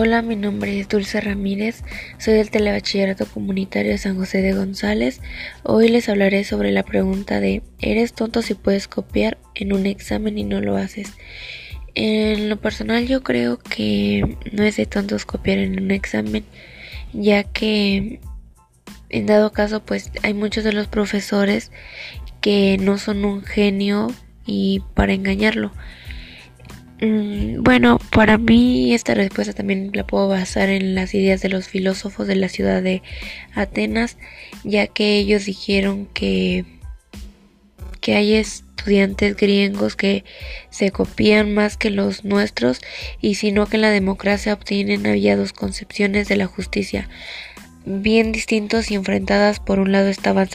Hola, mi nombre es Dulce Ramírez, soy del Telebachillerato Comunitario de San José de González. Hoy les hablaré sobre la pregunta de ¿eres tonto si puedes copiar en un examen y no lo haces? En lo personal yo creo que no es de tontos copiar en un examen, ya que en dado caso pues hay muchos de los profesores que no son un genio y para engañarlo. Mm, bueno, para mí esta respuesta también la puedo basar en las ideas de los filósofos de la ciudad de Atenas, ya que ellos dijeron que, que hay estudiantes griegos que se copian más que los nuestros y sino que en la democracia obtienen había dos concepciones de la justicia bien distintos y enfrentadas. Por un lado estaban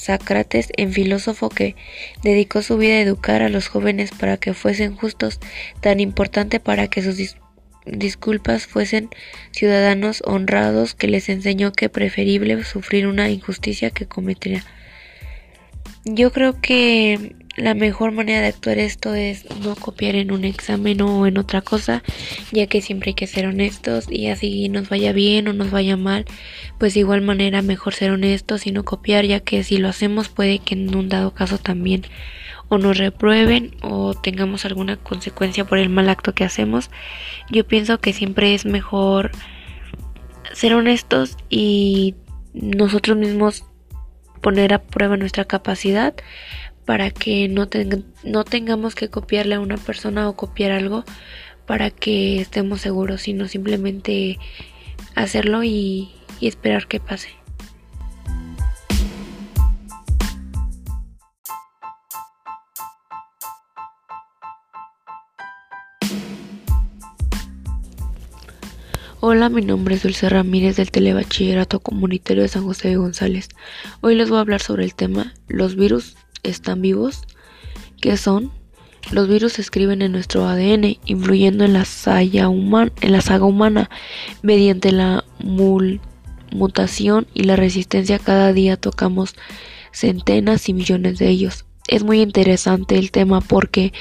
Sócrates, en filósofo que dedicó su vida a educar a los jóvenes para que fuesen justos, tan importante para que sus disculpas fuesen ciudadanos honrados, que les enseñó que preferible sufrir una injusticia que cometería. Yo creo que la mejor manera de actuar esto es no copiar en un examen o en otra cosa, ya que siempre hay que ser honestos y así nos vaya bien o nos vaya mal, pues de igual manera mejor ser honestos y no copiar, ya que si lo hacemos puede que en un dado caso también o nos reprueben o tengamos alguna consecuencia por el mal acto que hacemos. Yo pienso que siempre es mejor ser honestos y nosotros mismos poner a prueba nuestra capacidad para que no, no tengamos que copiarle a una persona o copiar algo para que estemos seguros, sino simplemente hacerlo y, y esperar que pase. Hola, mi nombre es Dulce Ramírez del Telebachillerato Comunitario de San José de González. Hoy les voy a hablar sobre el tema ¿Los virus están vivos? ¿Qué son? Los virus se escriben en nuestro ADN, influyendo en la, saga, en la saga humana mediante la mutación y la resistencia. Cada día tocamos centenas y millones de ellos. Es muy interesante el tema porque,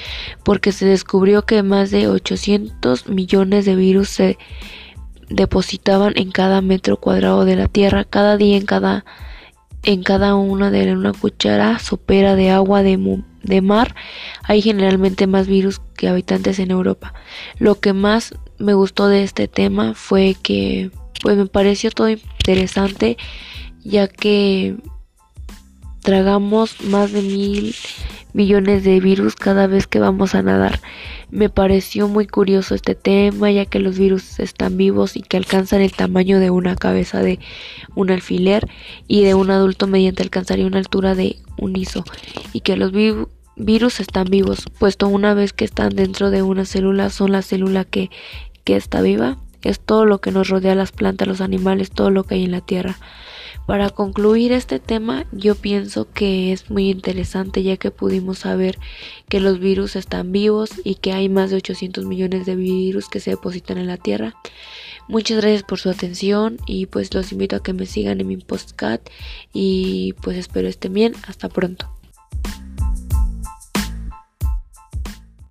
porque se descubrió que más de 800 millones de virus se depositaban en cada metro cuadrado de la Tierra, cada día en cada en cada una de una cuchara sopera de agua de, de mar hay generalmente más virus que habitantes en Europa. Lo que más me gustó de este tema fue que pues me pareció todo interesante ya que tragamos más de mil millones de virus cada vez que vamos a nadar. Me pareció muy curioso este tema ya que los virus están vivos y que alcanzan el tamaño de una cabeza de un alfiler y de un adulto mediante alcanzaría una altura de un iso y que los virus están vivos puesto una vez que están dentro de una célula son la célula que, que está viva es todo lo que nos rodea las plantas, los animales, todo lo que hay en la tierra. Para concluir este tema, yo pienso que es muy interesante ya que pudimos saber que los virus están vivos y que hay más de 800 millones de virus que se depositan en la Tierra. Muchas gracias por su atención y pues los invito a que me sigan en mi postcat y pues espero estén bien. Hasta pronto.